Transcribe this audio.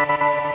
Música